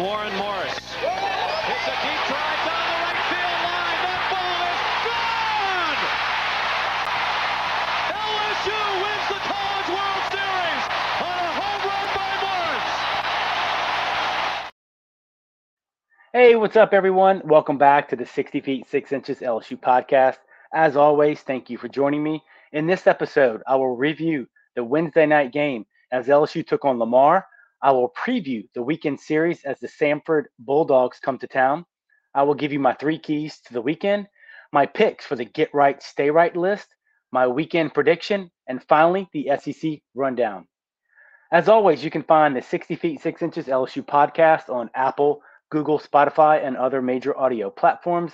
Warren Morris. It's a deep drive down the right field line. That ball is gone! LSU wins the College World Series on a home run by Morris. Hey, what's up, everyone? Welcome back to the 60 Feet 6 Inches LSU podcast. As always, thank you for joining me. In this episode, I will review the Wednesday night game as LSU took on Lamar. I will preview the weekend series as the Samford Bulldogs come to town. I will give you my three keys to the weekend, my picks for the Get Right, Stay Right list, my weekend prediction, and finally, the SEC rundown. As always, you can find the 60 Feet 6 Inches LSU podcast on Apple, Google, Spotify, and other major audio platforms.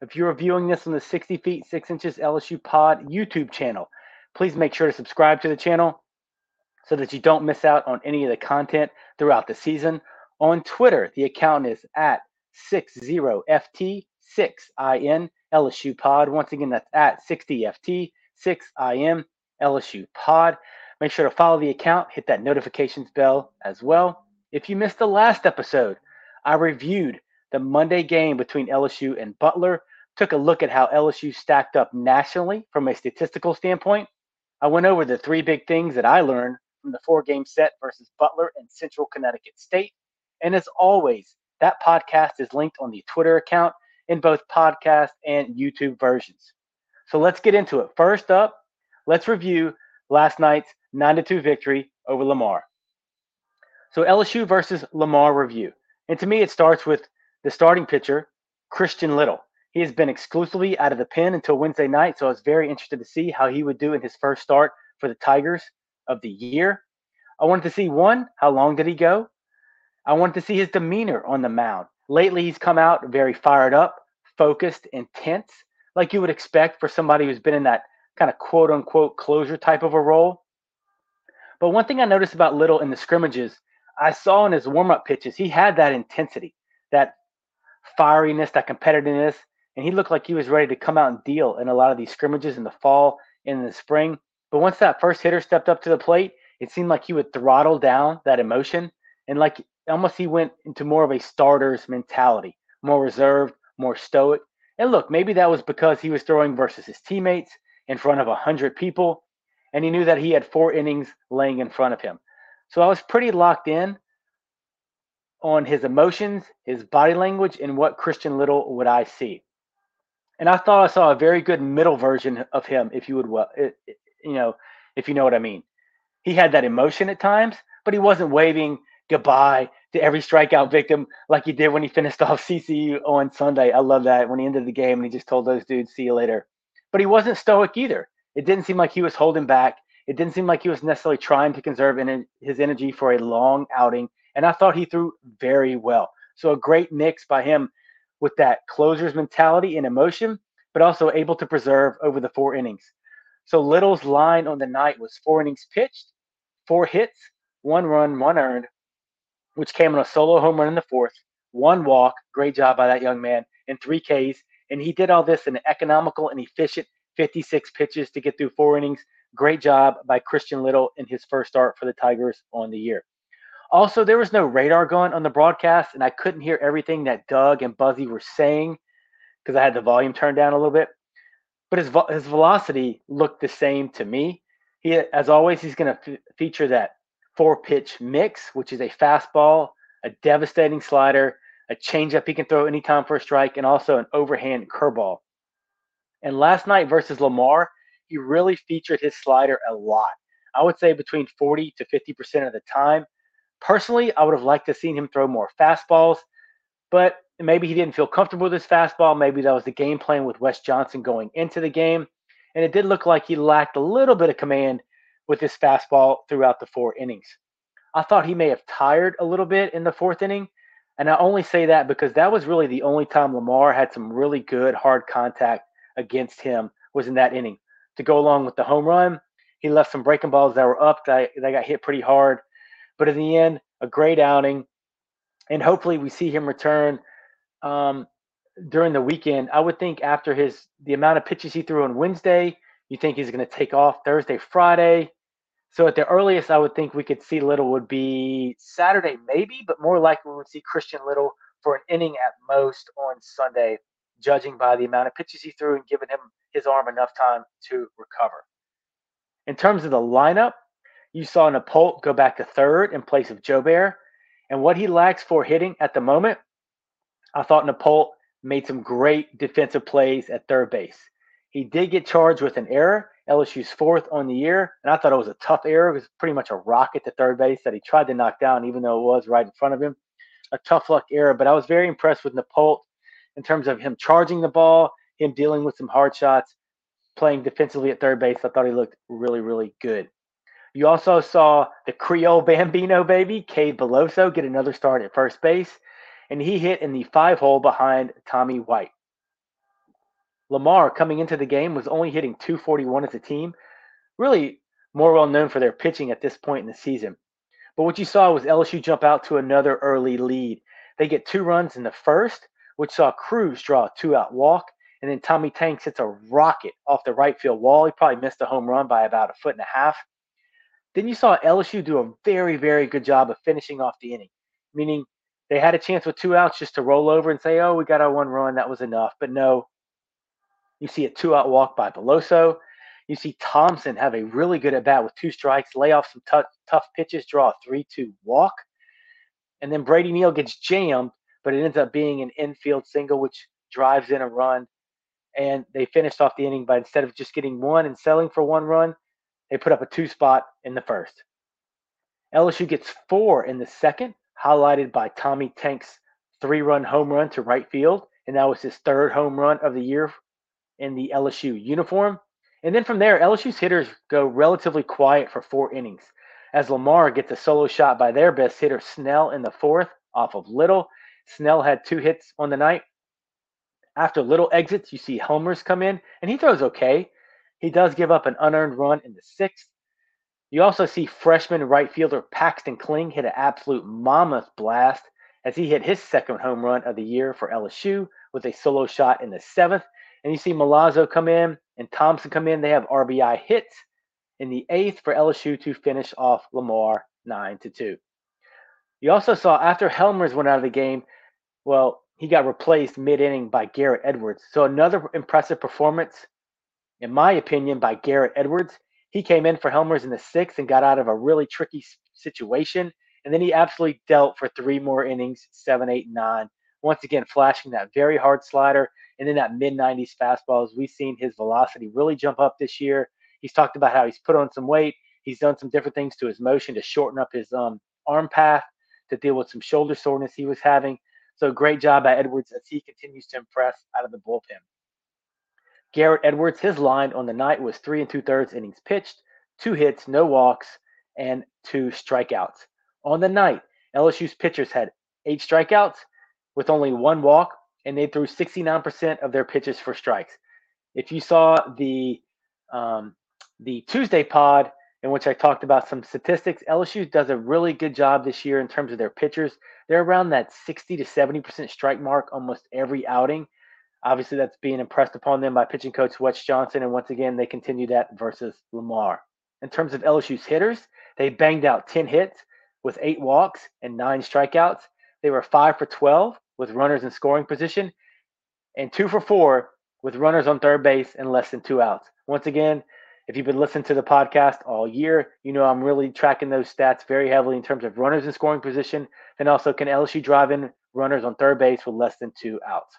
If you're viewing this on the 60 Feet 6 Inches LSU Pod YouTube channel, please make sure to subscribe to the channel so that you don't miss out on any of the content throughout the season. On Twitter, the account is at 60FT6IN LSU Pod. Once again, that's at 60FT6IN LSU Pod. Make sure to follow the account, hit that notifications bell as well. If you missed the last episode, I reviewed the Monday game between LSU and Butler, took a look at how LSU stacked up nationally from a statistical standpoint. I went over the three big things that I learned from the four game set versus Butler and Central Connecticut State. And as always, that podcast is linked on the Twitter account in both podcast and YouTube versions. So let's get into it. First up, let's review last night's 9 2 victory over Lamar. So LSU versus Lamar review. And to me, it starts with the starting pitcher, Christian Little. He has been exclusively out of the pen until Wednesday night, so I was very interested to see how he would do in his first start for the Tigers of the year. I wanted to see one, how long did he go? I wanted to see his demeanor on the mound. Lately, he's come out very fired up, focused, intense, like you would expect for somebody who's been in that kind of quote unquote closure type of a role. But one thing I noticed about Little in the scrimmages, I saw in his warm up pitches, he had that intensity, that fieriness, that competitiveness, and he looked like he was ready to come out and deal in a lot of these scrimmages in the fall and in the spring. But once that first hitter stepped up to the plate, it seemed like he would throttle down that emotion and like almost he went into more of a starter's mentality, more reserved, more stoic. And look, maybe that was because he was throwing versus his teammates in front of 100 people, and he knew that he had four innings laying in front of him. So I was pretty locked in on his emotions, his body language, and what Christian Little would I see. And I thought I saw a very good middle version of him, if you would, you know, if you know what I mean. He had that emotion at times, but he wasn't waving goodbye to every strikeout victim like he did when he finished off CCU on Sunday. I love that when he ended the game and he just told those dudes, "See you later." But he wasn't stoic either. It didn't seem like he was holding back. It didn't seem like he was necessarily trying to conserve his energy for a long outing. And I thought he threw very well. So a great mix by him with that closer's mentality and emotion, but also able to preserve over the four innings. So Little's line on the night was four innings pitched, four hits, one run, one earned, which came on a solo home run in the fourth, one walk, great job by that young man, and three Ks. And he did all this in an economical and efficient 56 pitches to get through four innings. Great job by Christian Little in his first start for the Tigers on the year. Also, there was no radar gun on the broadcast, and I couldn't hear everything that Doug and Buzzy were saying because I had the volume turned down a little bit. But his his velocity looked the same to me. He, as always, he's going to f- feature that four pitch mix, which is a fastball, a devastating slider, a changeup he can throw anytime for a strike, and also an overhand curveball. And last night versus Lamar, he really featured his slider a lot. I would say between 40 to 50% of the time. Personally, I would have liked to seen him throw more fastballs, but maybe he didn't feel comfortable with his fastball. Maybe that was the game plan with Wes Johnson going into the game. And it did look like he lacked a little bit of command with his fastball throughout the four innings. I thought he may have tired a little bit in the fourth inning. And I only say that because that was really the only time Lamar had some really good hard contact against him was in that inning. To go along with the home run, he left some breaking balls that were up that they got hit pretty hard. But in the end, a great outing. And hopefully we see him return um, during the weekend. I would think after his the amount of pitches he threw on Wednesday, you think he's going to take off Thursday, Friday, So at the earliest, I would think we could see Little would be Saturday, maybe, but more likely we would see Christian Little for an inning at most on Sunday, judging by the amount of pitches he threw and giving him his arm enough time to recover. In terms of the lineup, you saw Nippolt go back to third in place of Jobert. And what he lacks for hitting at the moment, I thought Nippolt made some great defensive plays at third base. He did get charged with an error, LSU's fourth on the year, and I thought it was a tough error. It was pretty much a rocket to third base that he tried to knock down, even though it was right in front of him. A tough luck error, but I was very impressed with Nippolt in terms of him charging the ball, him dealing with some hard shots, playing defensively at third base. I thought he looked really, really good. You also saw the Creole Bambino baby, Cade Beloso, get another start at first base, and he hit in the five hole behind Tommy White. Lamar, coming into the game, was only hitting 241 as a team, really more well known for their pitching at this point in the season. But what you saw was LSU jump out to another early lead. They get two runs in the first, which saw Crews draw a two out walk, and then Tommy Tanks hits a rocket off the right field wall. He probably missed a home run by about a foot and a half. Then you saw LSU do a very, very good job of finishing off the inning, meaning they had a chance with two outs just to roll over and say, oh, we got our one run. That was enough. But no, you see a two out walk by Beloso. You see Thompson have a really good at bat with two strikes, lay off some tough, tough pitches, draw a 3 2 walk. And then Brady Neal gets jammed, but it ends up being an infield single, which drives in a run. And they finished off the inning by instead of just getting one and selling for one run, they put up a two spot in the first. LSU gets four in the second, highlighted by Tommy Tank's three run home run to right field. And that was his third home run of the year in the LSU uniform. And then from there, LSU's hitters go relatively quiet for four innings as Lamar gets a solo shot by their best hitter, Snell, in the fourth off of Little. Snell had two hits on the night. After Little exits, you see Hellmers come in, and he throws okay. He does give up an unearned run in the sixth. You also see freshman right fielder Paxton Kling hit an absolute mammoth blast as he hit his second home run of the year for LSU with a solo shot in the seventh. And you see Milazzo come in and Thompson come in. They have RBI hits in the eighth for LSU to finish off Lamar 9 to 2. You also saw after Hellmers went out of the game, well, he got replaced mid inning by Garrett Edwards. So another impressive performance, in my opinion, by Garrett Edwards. He came in for Hellmers in the sixth and got out of a really tricky situation. And then he absolutely dealt for three more innings, seven, eight, nine. Once again, flashing that very hard slider and then that mid 90s fastball. As We've seen his velocity really jump up this year. He's talked about how he's put on some weight. He's done some different things to his motion to shorten up his um, arm path to deal with some shoulder soreness he was having. So great job by Edwards as he continues to impress out of the bullpen. Garrett Edwards, his line on the night was three and two thirds innings pitched, two hits, no walks, and two strikeouts. On the night, LSU's pitchers had eight strikeouts with only one walk, and they threw 69% of their pitches for strikes. If you saw the um, the Tuesday pod in which I talked about some statistics, LSU does a really good job this year in terms of their pitchers. They're around that 60 to 70% strike mark almost every outing. Obviously, that's being impressed upon them by pitching coach Wes Johnson, and once again, they continue that versus Lamar. In terms of LSU's hitters, they banged out 10 hits with eight walks and nine strikeouts. They were five for 12 with runners in scoring position, and two for four with runners on third base and less than two outs. Once again, if you've been listening to the podcast all year, you know I'm really tracking those stats very heavily in terms of runners in scoring position, and also can LSU drive in runners on third base with less than two outs.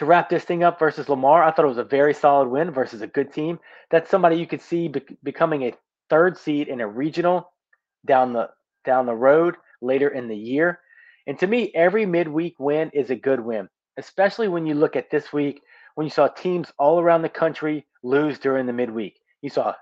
To wrap this thing up versus Lamar, I thought it was a very solid win versus a good team. That's somebody you could see be- becoming a third seed in a regional down the down the road later in the year. And to me, every midweek win is a good win, especially when you look at this week when you saw teams all around the country lose during the midweek. You saw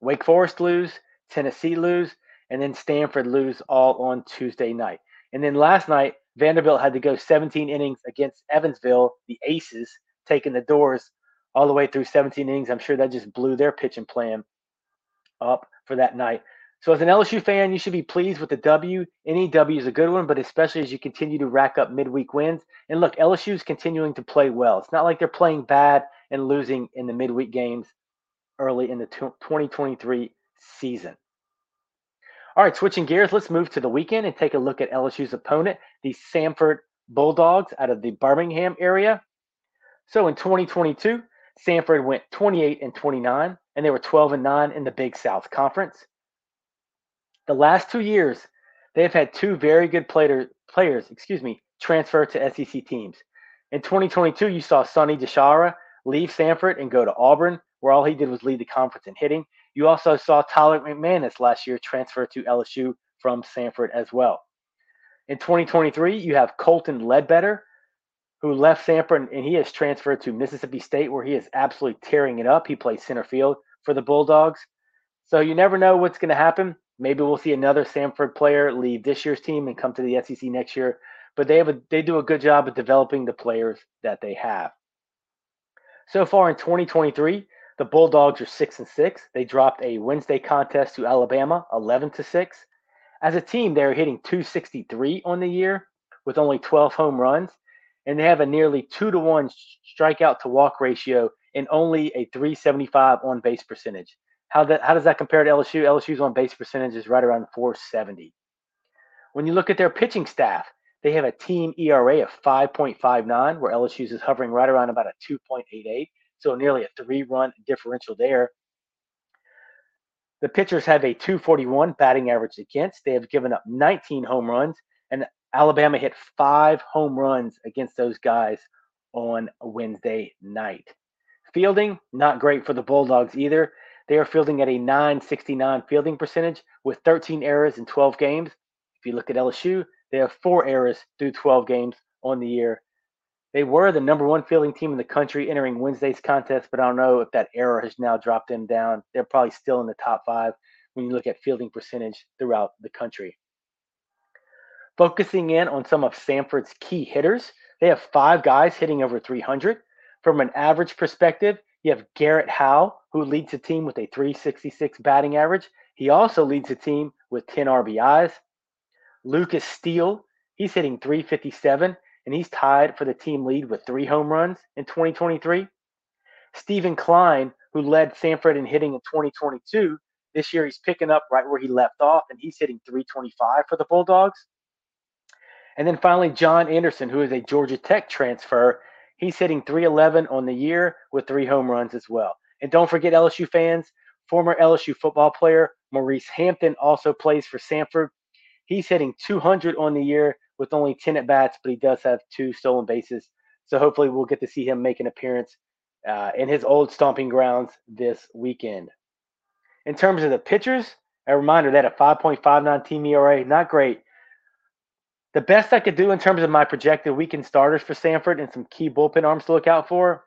Wake Forest lose, Tennessee lose, and then Stanford lose all on Tuesday night. And then last night, Vanderbilt had to go 17 innings against Evansville, the Aces, taking the doors all the way through 17 innings. I'm sure that just blew their pitching plan up for that night. So as an LSU fan, you should be pleased with the W. Any W is a good one, but especially as you continue to rack up midweek wins. And look, LSU is continuing to play well. It's not like they're playing bad and losing in the midweek games early in the 2023 season. All right, switching gears, let's move to the weekend and take a look at LSU's opponent, the Samford Bulldogs out of the Birmingham area. So in 2022, Samford went 28 and 29, and they were 12 and 9 in the Big South Conference. The last two years, they have had two very good player, players, excuse me, transfer to SEC teams. In 2022, you saw Sonny DiChiara leave Samford and go to Auburn, where all he did was lead the conference in hitting. You also saw Tyler McManus last year transfer to LSU from Samford as well. In 2023, you have Colton Ledbetter, who left Samford and he has transferred to Mississippi State, where he is absolutely tearing it up. He plays center field for the Bulldogs. So you never know what's going to happen. Maybe we'll see another Samford player leave this year's team and come to the SEC next year. But they have a, they do a good job of developing the players that they have. So far in 2023, the Bulldogs are six and six. They dropped a Wednesday contest to Alabama, 11 to six. As a team, they're hitting 263 on the year with only 12 home runs, and they have a nearly two to one strikeout to walk ratio and only a 375 on base percentage. How that how does that compare to LSU? LSU's on base percentage is right around 470. When you look at their pitching staff, they have a team ERA of 5.59, where LSU's is hovering right around about a 2.88, so nearly a three-run differential there. The pitchers have a 241 batting average against. They have given up 19 home runs, and Alabama hit five home runs against those guys on Wednesday night. Fielding, not great for the Bulldogs either. They are fielding at a 969 fielding percentage with 13 errors in 12 games. If you look at LSU, they have four errors through 12 games on the year. They were the number one fielding team in the country entering Wednesday's contest, but I don't know if that error has now dropped them down. They're probably still in the top five when you look at fielding percentage throughout the country. Focusing in on some of Samford's key hitters, they have five guys hitting over 300. From an average perspective, you have Garrett Howe, who leads the team with a 366 batting average. He also leads the team with 10 RBIs. Lucas Steele, he's hitting 357 and he's tied for the team lead with three home runs in 2023. Stephen Klein, who led Samford in hitting in 2022, this year he's picking up right where he left off, and he's hitting 325 for the Bulldogs. And then finally, John Anderson, who is a Georgia Tech transfer, he's hitting 311 on the year with three home runs as well. And don't forget, LSU fans, former LSU football player Maurice Hampton also plays for Samford. He's hitting 200 on the year with only 10 at bats, but he does have two stolen bases. So hopefully we'll get to see him make an appearance uh, in his old stomping grounds this weekend. In terms of the pitchers, a reminder that a 5.59 team ERA, not great. The best I could do in terms of my projected weekend starters for Samford and some key bullpen arms to look out for,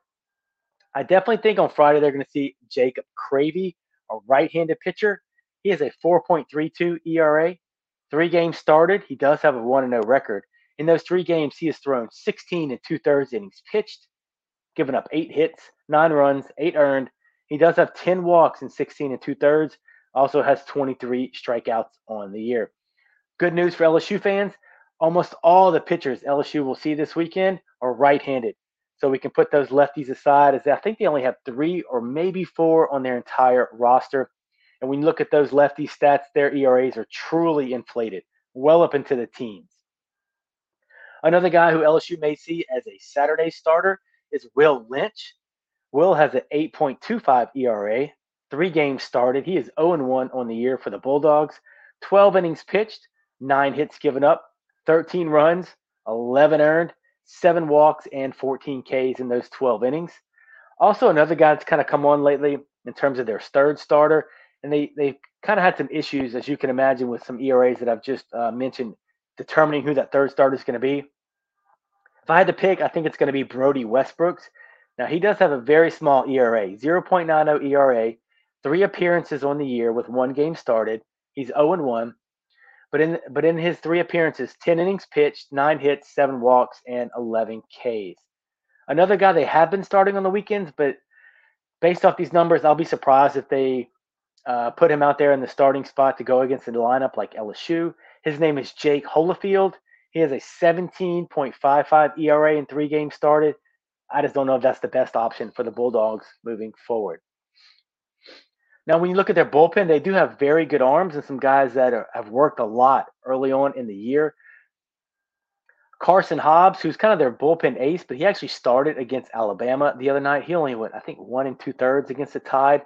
I definitely think on Friday they're going to see Jacob Cravey, a right-handed pitcher. He has a 4.32 ERA. Three games started. He does have a 1 0 record. In those three games, he has thrown 16 and two thirds innings pitched, given up eight hits, nine runs, eight earned. He does have 10 walks in 16 and two thirds, also has 23 strikeouts on the year. Good news for LSU fans almost all the pitchers LSU will see this weekend are right handed. So we can put those lefties aside, as I think they only have three or maybe four on their entire roster. And when you look at those lefty stats, their ERAs are truly inflated, well up into the teens. Another guy who LSU may see as a Saturday starter is Will Lynch. Will has an 8.25 ERA, three games started. He is 0 1 on the year for the Bulldogs, 12 innings pitched, nine hits given up, 13 runs, 11 earned, seven walks, and 14 Ks in those 12 innings. Also, another guy that's kind of come on lately in terms of their third starter and they they kind of had some issues, as you can imagine, with some ERAs that I've just uh, mentioned, determining who that third starter is going to be. If I had to pick, I think it's going to be Brody Westbrooks. Now he does have a very small ERA, 0.90 ERA, three appearances on the year with one game started. He's 0 and 1. But in but in his three appearances, 10 innings pitched, nine hits, seven walks, and 11 Ks. Another guy they have been starting on the weekends, but based off these numbers, I'll be surprised if they uh, put him out there in the starting spot to go against the lineup like LSU. His name is Jake Holifield. He has a 17.55 ERA in three games started. I just don't know if that's the best option for the Bulldogs moving forward. Now, when you look at their bullpen, they do have very good arms and some guys that are, have worked a lot early on in the year. Carson Hobbs, who's kind of their bullpen ace, but he actually started against Alabama the other night. He only went, I think, one and two thirds against the Tide.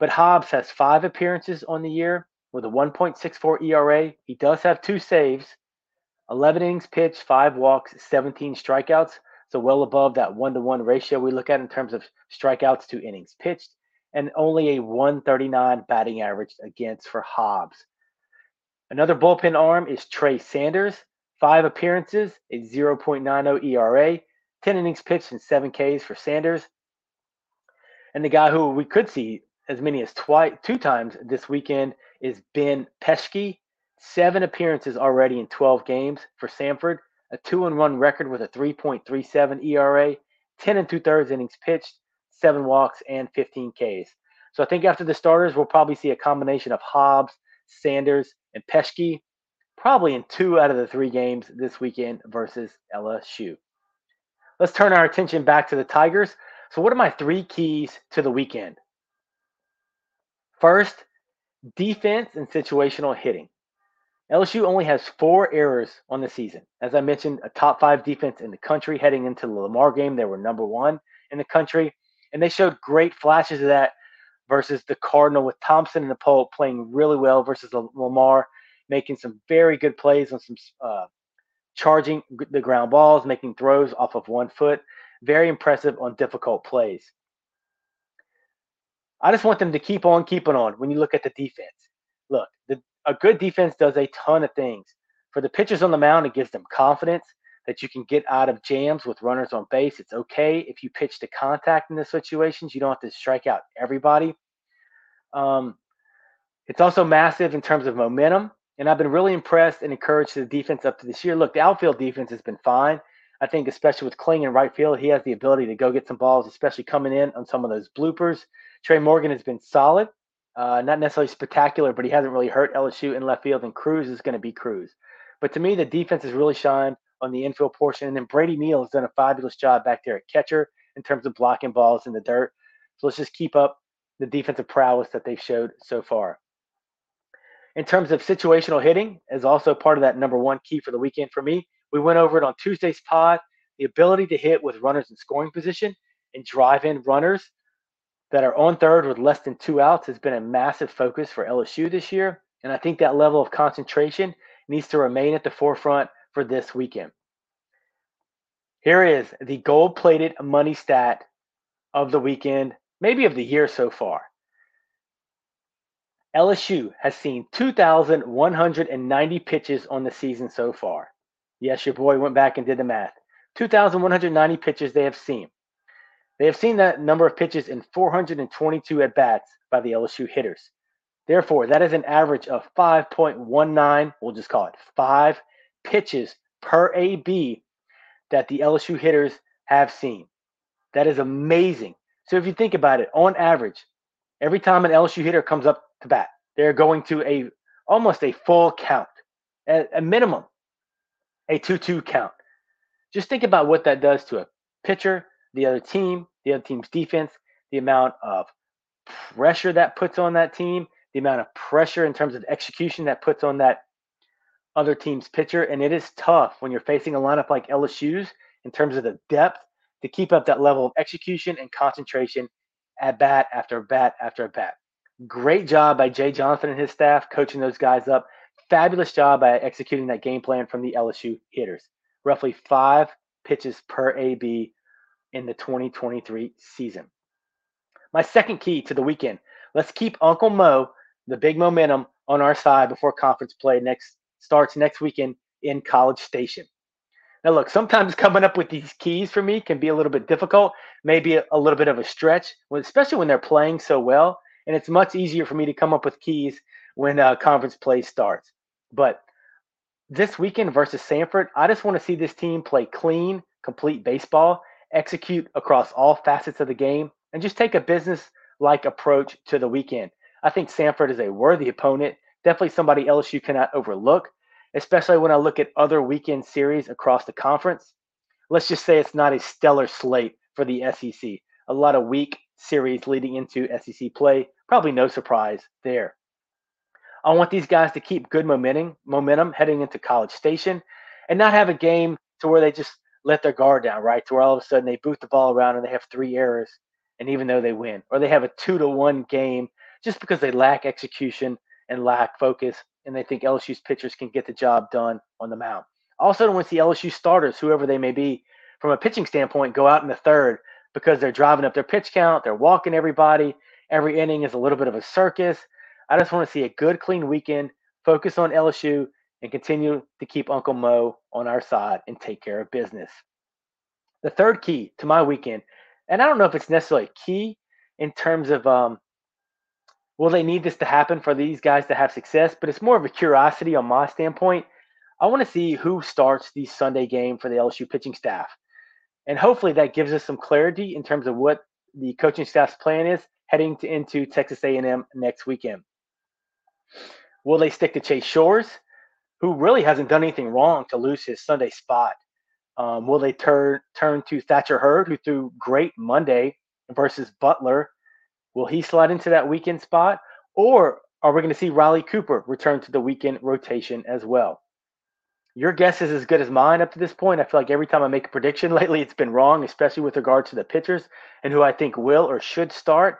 But Hobbs has five appearances on the year with a 1.64 ERA. He does have two saves, 11 innings pitched, five walks, 17 strikeouts. So well above that one to one ratio we look at in terms of strikeouts to innings pitched, and only a 139 batting average against for Hobbs. Another bullpen arm is Trey Sanders. Five appearances, a 0.90 ERA, 10 innings pitched, and seven Ks for Sanders. And the guy who we could see as many as twice, two times this weekend is Ben Peschke. Seven appearances already in 12 games for Samford, a two and one record with a 3.37 ERA, 10 and two thirds innings pitched, seven walks, and 15 Ks. So I think after the starters, we'll probably see a combination of Hobbs, Sanders, and Peschke probably in two out of the three games this weekend versus LSU. Let's turn our attention back to the Tigers. So, what are my three keys to the weekend? First, defense and situational hitting. LSU only has four errors on the season. As I mentioned, a top five defense in the country heading into the Lamar game. They were number one in the country, and they showed great flashes of that versus the Cardinal with Thompson and the Pope playing really well versus Lamar making some very good plays on some uh, charging the ground balls, making throws off of one foot. Very impressive on difficult plays. I just want them to keep on keeping on when you look at the defense. Look, the, a good defense does a ton of things. For the pitchers on the mound, it gives them confidence that you can get out of jams with runners on base. It's okay if you pitch to contact in the situations. You don't have to strike out everybody. Um, it's also massive in terms of momentum. And I've been really impressed and encouraged the defense up to this year. Look, the outfield defense has been fine. I think, especially with Kling in right field, he has the ability to go get some balls, especially coming in on some of those bloopers. Trey Morgan has been solid, uh, not necessarily spectacular, but he hasn't really hurt LSU in left field, and Crews is going to be Crews. But to me, the defense has really shined on the infield portion. And then Brady Neal has done a fabulous job back there at catcher in terms of blocking balls in the dirt. So let's just keep up the defensive prowess that they've showed so far in terms of situational hitting is also part of that number one key for the weekend for me. We went over it on Tuesday's pod. The ability to hit with runners in scoring position and drive in runners that are on third with less than two outs has been a massive focus for LSU this year. And I think that level of concentration needs to remain at the forefront for this weekend. Here is the gold plated money stat of the weekend, maybe of the year so far. LSU has seen 2,190 pitches on the season so far. Yes, your boy went back and did the math. 2,190 pitches they have seen. They have seen that number of pitches in 422 at bats by the LSU hitters. Therefore, that is an average of 5.19, we'll just call it five pitches per AB that the LSU hitters have seen. That is amazing. So if you think about it, on average, every time an LSU hitter comes up to bat. They're going to a almost a full count, at a minimum, a 2 2 count. Just think about what that does to a pitcher, the other team, the other team's defense, the amount of pressure that puts on that team, the amount of pressure in terms of execution that puts on that other team's pitcher. And it is tough when you're facing a lineup like LSU's in terms of the depth to keep up that level of execution and concentration at bat after bat after bat. Great job by Jay Johnson and his staff coaching those guys up. Fabulous job by executing that game plan from the LSU hitters. Roughly five pitches per AB in the 2023 season. My second key to the weekend let's keep Uncle Mo, the big momentum, on our side before conference play next starts next weekend in College Station. Now, look, sometimes coming up with these keys for me can be a little bit difficult, maybe a, little bit of a stretch, especially when they're playing so well and it's much easier for me to come up with keys when uh, conference play starts. But this weekend versus Samford, I just want to see this team play clean, complete baseball, execute across all facets of the game, and just take a business-like approach to the weekend. I think Samford is a worthy opponent, definitely somebody you cannot overlook, especially when I look at other weekend series across the conference. Let's just say it's not a stellar slate for the SEC. A lot of weak series leading into SEC play, Probably no surprise there. I want these guys to keep good momentum, momentum heading into College Station, and not have a game to where they just let their guard down, right? To where all of a sudden they boot the ball around and they have three errors, and even though they win, or they have a two to one game just because they lack execution and lack focus, and they think LSU's pitchers can get the job done on the mound. Also, don't want to see LSU starters, whoever they may be, from a pitching standpoint, go out in the third because they're driving up their pitch count, they're walking everybody. Every inning is a little bit of a circus. I just want to see a good, clean weekend, focus on LSU, and continue to keep Uncle Mo on our side and take care of business. The third key to my weekend, and I don't know if it's necessarily key in terms of um, will they need this to happen for these guys to have success, but it's more of a curiosity on my standpoint. I want to see who starts the Sunday game for the LSU pitching staff. And hopefully that gives us some clarity in terms of what the coaching staff's plan is heading to, into Texas A&M next weekend. Will they stick to Chase Shores, who really hasn't done anything wrong to lose his Sunday spot? Um, will they turn turn to Thatcher Hurd, who threw great Monday versus Butler? Will he slide into that weekend spot, or are we going to see Riley Cooper return to the weekend rotation as well? Your guess is as good as mine up to this point. I feel like every time I make a prediction lately, it's been wrong, especially with regard to the pitchers and who I think will or should start.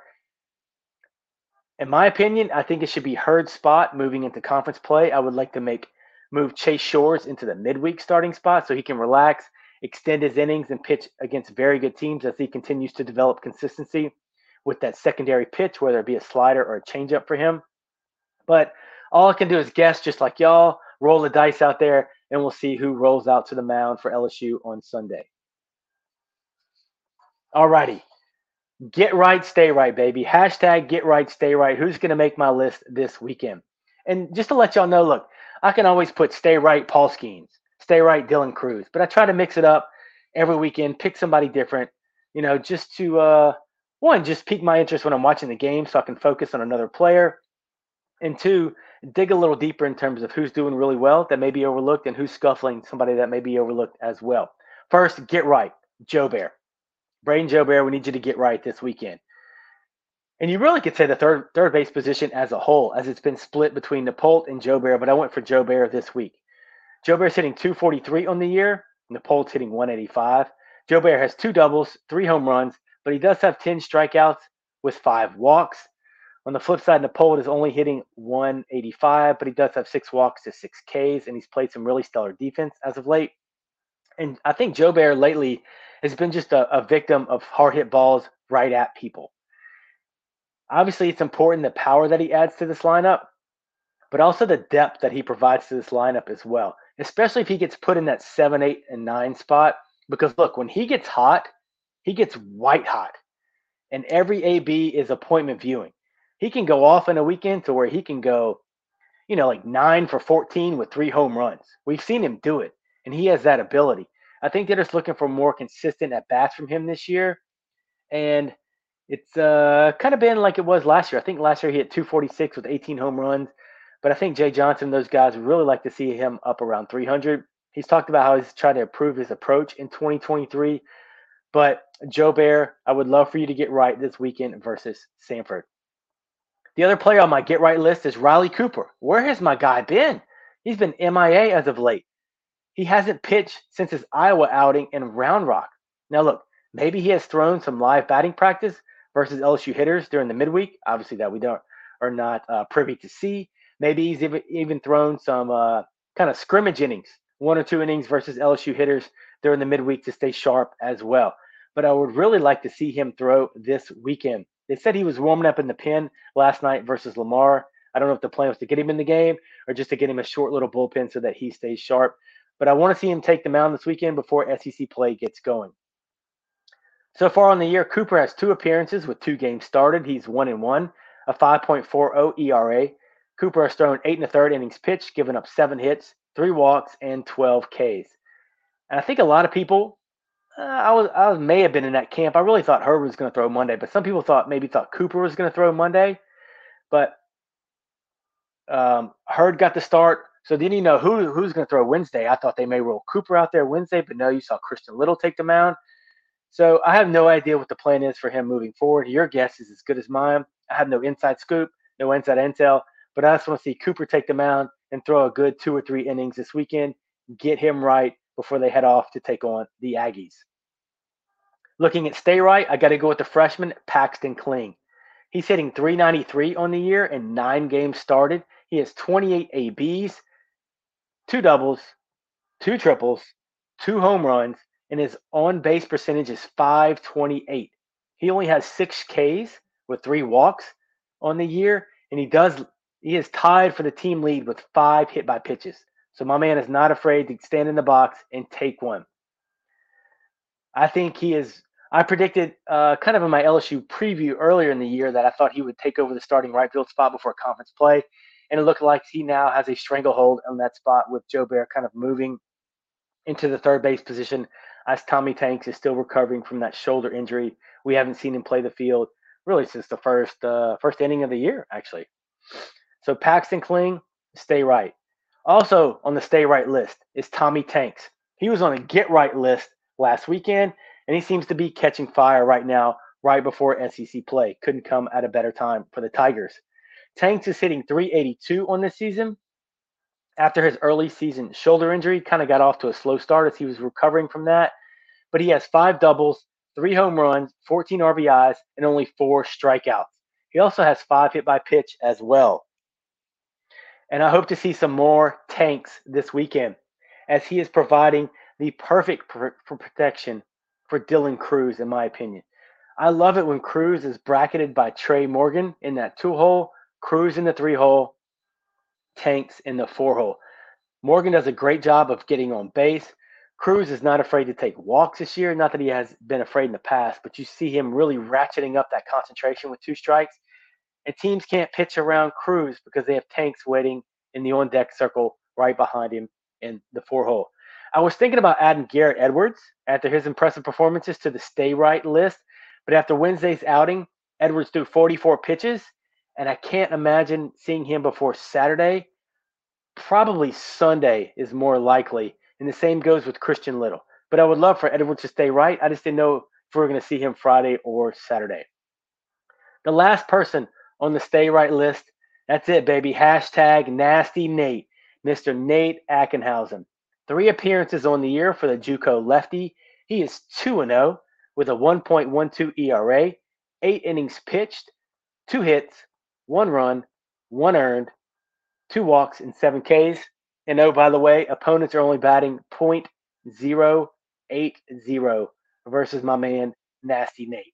In my opinion, I think it should be Hurd's spot moving into conference play. I would like to make move Chase Shores into the midweek starting spot so he can relax, extend his innings, and pitch against very good teams as he continues to develop consistency with that secondary pitch, whether it be a slider or a changeup for him. But all I can do is guess, just like y'all, roll the dice out there, and we'll see who rolls out to the mound for LSU on Sunday. All righty. Get right, stay right, baby. Hashtag get right, stay right. Who's going to make my list this weekend? And just to let y'all know, look, I can always put stay right, Paul Skenes, stay right, Dylan Crews, but I try to mix it up every weekend, pick somebody different, you know, just to, uh, one, just pique my interest when I'm watching the game so I can focus on another player. And two, dig a little deeper in terms of who's doing really well that may be overlooked and who's scuffling somebody that may be overlooked as well. First, get right, Jobert. Braden Joe Bear, we need you to get right this weekend. And you really could say the third third base position as a whole, as it's been split between Nippolt and Jobert, but I went for Jobert this week. Jobert's hitting 243 on the year, Nippolt's hitting 185. Jobert has two doubles, three home runs, but he does have 10 strikeouts with five walks. On the flip side, Nippolt is only hitting 185, but he does have six walks to six Ks, and he's played some really stellar defense as of late. And I think Jobert lately has been just a, a victim of hard hit balls right at people. Obviously, it's important the power that he adds to this lineup, but also the depth that he provides to this lineup as well, especially if he gets put in that seven, eight, and nine spot. Because look, when he gets hot, he gets white hot. And every AB is appointment viewing. He can go off in a weekend to where he can go, you know, like nine for 14 with three home runs. We've seen him do it, and he has that ability. I think they're just looking for more consistent at bats from him this year. And it's uh, kind of been like it was last year. I think last year he hit 246 with 18 home runs. But I think Jay Johnson, those guys really like to see him up around 300. He's talked about how he's trying to improve his approach in 2023. But Jobert, I would love for you to get right this weekend versus Samford. The other player on my get right list is Riley Cooper. Where has my guy been? He's been MIA as of late. He hasn't pitched since his Iowa outing in Round Rock. Now, look, maybe he has thrown some live batting practice versus LSU hitters during the midweek. Obviously, that we don't are not uh, privy to see. Maybe he's even, thrown some uh, kind of scrimmage innings, one or two innings versus LSU hitters during the midweek to stay sharp as well. But I would really like to see him throw this weekend. They said he was warming up in the pen last night versus Lamar. I don't know if the plan was to get him in the game or just to get him a short little bullpen so that he stays sharp but I want to see him take the mound this weekend before SEC play gets going. So far on the year, Cooper has two appearances with two games started. He's one and one, a 5.40 ERA. Cooper has thrown eight and a third innings pitched, given up seven hits, three walks, and 12 Ks. And I think a lot of people, uh, I was I may have been in that camp. I really thought Herbert was going to throw Monday, but some people thought maybe thought Cooper was going to throw Monday. But um, got the start. So then you know who who's going to throw Wednesday. I thought they may roll Cooper out there Wednesday, but no, you saw Christian Little take the mound. So I have no idea what the plan is for him moving forward. Your guess is as good as mine. I have no inside scoop, no inside intel, but I just want to see Cooper take the mound and throw a good two or three innings this weekend, get him right before they head off to take on the Aggies. Looking at stay right, I got to go with the freshman Paxton Kling. He's hitting 393 on the year and nine games started. He has 28 ABs, two doubles, two triples, two home runs, and his on base percentage is 528. He only has six Ks with three walks on the year, and he does he is tied for the team lead with five hit by pitches. So my man is not afraid to stand in the box and take one. I think he is. I predicted uh, kind of in my LSU preview earlier in the year that I thought he would take over the starting right field spot before conference play. And it looked like he now has a stranglehold on that spot with Jobert kind of moving into the third base position as Tommy Tanks is still recovering from that shoulder injury. We haven't seen him play the field really since the first uh, first inning of the year, actually. So Paxton Kling, stay right. Also on the stay right list is Tommy Tanks. He was on a get right list last weekend, and he seems to be catching fire right now, right before SEC play. Couldn't come at a better time for the Tigers. Tanks is hitting 382 on this season. After his early season shoulder injury, kind of got off to a slow start as he was recovering from that. But he has five doubles, three home runs, 14 RBIs, and only four strikeouts. He also has five hit by pitch as well. And I hope to see some more tanks this weekend as he is providing the perfect pr- protection for Dylan Crews, in my opinion. I love it when Crews is bracketed by Trey Morgan in that two hole, Crews in the three hole, Tanks in the four hole. Morgan does a great job of getting on base. Crews is not afraid to take walks this year. Not that he has been afraid in the past, but you see him really ratcheting up that concentration with two strikes. And teams can't pitch around Crews because they have tanks waiting in the on deck circle right behind him in the four hole. I was thinking about adding Garrett Edwards after his impressive performances to the stay right list, but after Wednesday's outing, Edwards threw 44 pitches, and I can't imagine seeing him before Saturday. Probably Sunday is more likely, and the same goes with Christian Little. But I would love for Edwards to stay right. I just didn't know if we are going to see him Friday or Saturday. The last person on the stay right list. That's it, baby. Hashtag nasty Nate, Mr. Nate Ackenhausen. Three appearances on the year for the Juco lefty. He is 2 0 with a 1.12 ERA, eight innings pitched, two hits, one run, one earned, two walks, and seven Ks. And oh, by the way, opponents are only batting .080 versus my man, Nasty Nate.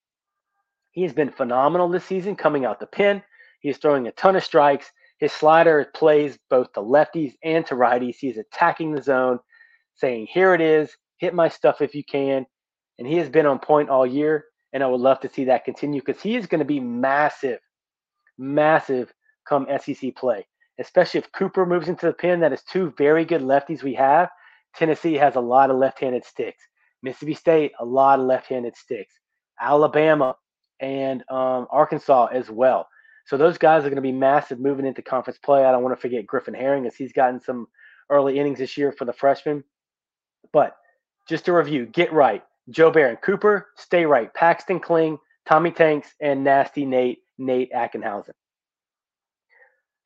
He has been phenomenal this season coming out the pen. He is throwing a ton of strikes. His slider plays both to lefties and to righties. He's attacking the zone, saying, Here it is, hit my stuff if you can. And he has been on point all year. And I would love to see that continue because he is going to be massive, massive come SEC play, especially if Cooper moves into the pen. That is two very good lefties we have. Tennessee has a lot of left handed sticks. Mississippi State, a lot of left handed sticks. Alabama, and um, Arkansas as well. So those guys are going to be massive moving into conference play. I don't want to forget Griffin Herring as he's gotten some early innings this year for the freshmen. But just to review, get right. Jobert Cooper, stay right. Paxton Kling, Tommy Tanks, and Nasty Nate, Nate Ackenhausen.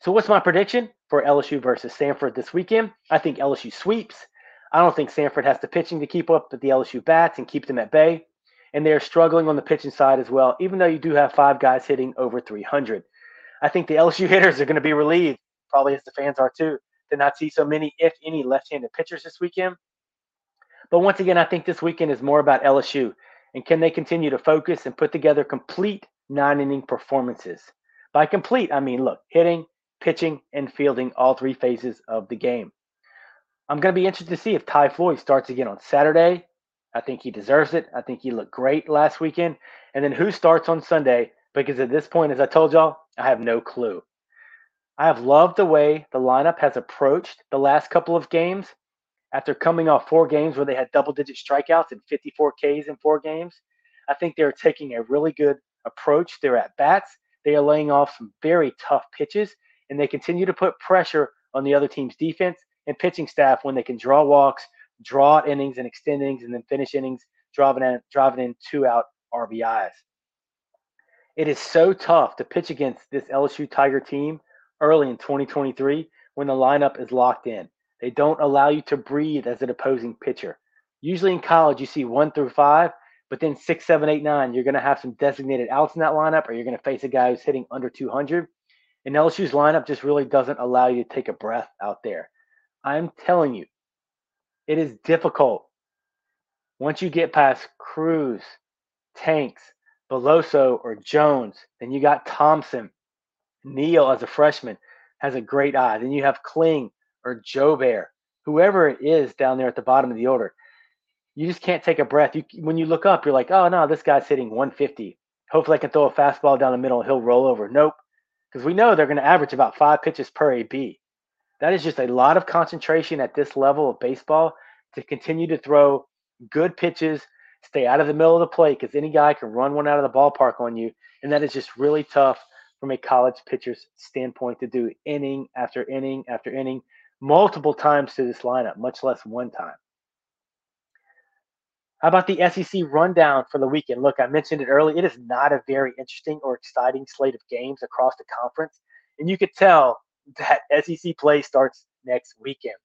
So what's my prediction for LSU versus Samford this weekend? I think LSU sweeps. I don't think Samford has the pitching to keep up with the LSU bats and keep them at bay and they're struggling on the pitching side as well, even though you do have five guys hitting over 300. I think the LSU hitters are going to be relieved, probably as the fans are too, to not see so many, if any, left handed pitchers this weekend. But once again, I think this weekend is more about LSU and can they continue to focus and put together complete nine inning performances? By complete, I mean, look, hitting, pitching, and fielding all three phases of the game. I'm going to be interested to see if Ty Floyd starts again on Saturday I think he deserves it. I think he looked great last weekend. And then who starts on Sunday? Because at this point, as I told y'all, I have no clue. I have loved the way the lineup has approached the last couple of games after coming off four games where they had double digit strikeouts and 54 Ks in four games. I think they're taking a really good approach. They're at bats. They are laying off some very tough pitches, and they continue to put pressure on the other team's defense and pitching staff when they can draw walks, draw innings and extend innings, and then finish innings driving in, driving in two out RBIs. It is so tough to pitch against this LSU Tiger team early in 2023 when the lineup is locked in. They don't allow you to breathe as an opposing pitcher. Usually in college, you see one through five, but then six, seven, eight, nine, you're going to have some designated outs in that lineup, or you're going to face a guy who's hitting under 200. And LSU's lineup just really doesn't allow you to take a breath out there. I'm telling you, it is difficult. Once you get past Crews, Tanks, Beloso, or Jones, then you got Thompson. Neal as a freshman has a great eye. Then you have Kling or Jobert, whoever it is down there at the bottom of the order. You just can't take a breath. You, when you look up, you're like, oh no, this guy's hitting 150. Hopefully, I can throw a fastball down the middle and he'll roll over. Nope, because we know they're going to average about five pitches per AB. That is just a lot of concentration at this level of baseball to continue to throw good pitches, stay out of the middle of the plate because any guy can run one out of the ballpark on you. And that is just really tough from a college pitcher's standpoint to do inning after inning after inning multiple times to this lineup, much less one time. How about the SEC rundown for the weekend? Look, I mentioned it earlier. It is not a very interesting or exciting slate of games across the conference. And you could tell that SEC play starts next weekend.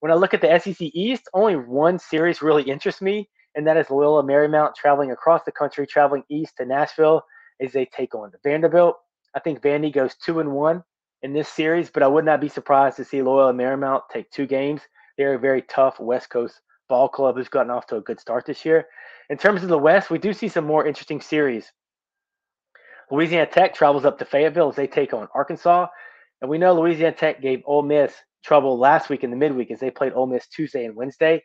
When I look at the SEC East, only one series really interests me, and that is Loyola Marymount traveling across the country, traveling east to Nashville as they take on the Vanderbilt. I think Vandy goes two and one in this series, but I would not be surprised to see Loyola Marymount take two games. They're a very tough West Coast ball club who's gotten off to a good start this year. In terms of the West, we do see some more interesting series. Louisiana Tech travels up to Fayetteville as they take on Arkansas. And we know Louisiana Tech gave Ole Miss trouble last week in the midweek as they played Ole Miss Tuesday and Wednesday.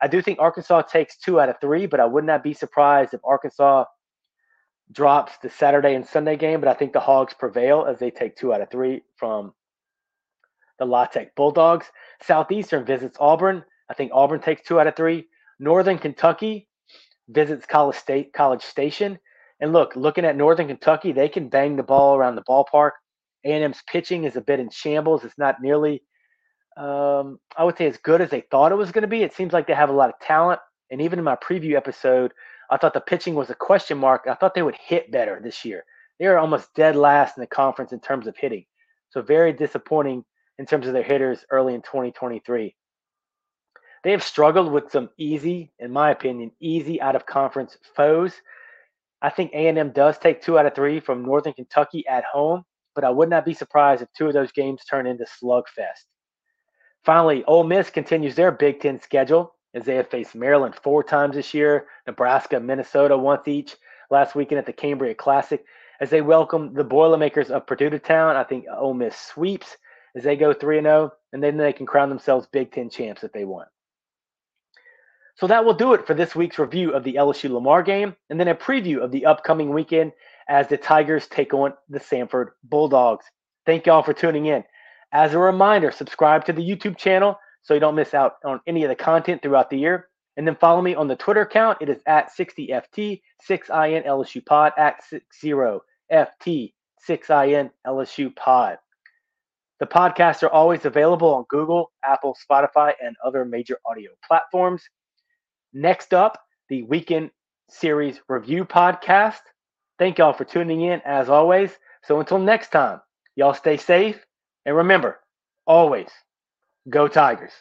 I do think Arkansas takes two out of three, but I would not be surprised if Arkansas drops the Saturday and Sunday game. But I think the Hogs prevail as they take two out of three from the La Tech Bulldogs. Southeastern visits Auburn. I think Auburn takes two out of three. Northern Kentucky visits College State College Station. And look, looking at Northern Kentucky, they can bang the ball around the ballpark. A&M's pitching is a bit in shambles. It's not nearly, um, I would say, as good as they thought it was going to be. It seems like they have a lot of talent. And even in my preview episode, I thought the pitching was a question mark. I thought they would hit better this year. They are almost dead last in the conference in terms of hitting. So very disappointing in terms of their hitters early in 2023. They have struggled with some easy, in my opinion, easy out of conference foes. I think A&M does take two out of three from Northern Kentucky at home but I would not be surprised if two of those games turn into slugfest. Finally, Ole Miss continues their Big Ten schedule as they have faced Maryland four times this year, Nebraska, Minnesota once each last weekend at the Cambria Classic. As they welcome the Boilermakers of Purdue to town, I think Ole Miss sweeps as they go 3 0, and then they can crown themselves Big Ten champs if they want. So that will do it for this week's review of the LSU Lamar game, and then a preview of the upcoming weekend as the Tigers take on the Samford Bulldogs. Thank y'all for tuning in. As a reminder, subscribe to the YouTube channel so you don't miss out on any of the content throughout the year. And then follow me on the Twitter account. It is at 60FT, 6IN LSU Pod, at 60FT, 6IN LSU Pod. The podcasts are always available on Google, Apple, Spotify, and other major audio platforms. Next up, the Weekend Series Review Podcast. Thank y'all for tuning in as always. So until next time, y'all stay safe and remember, always go Tigers.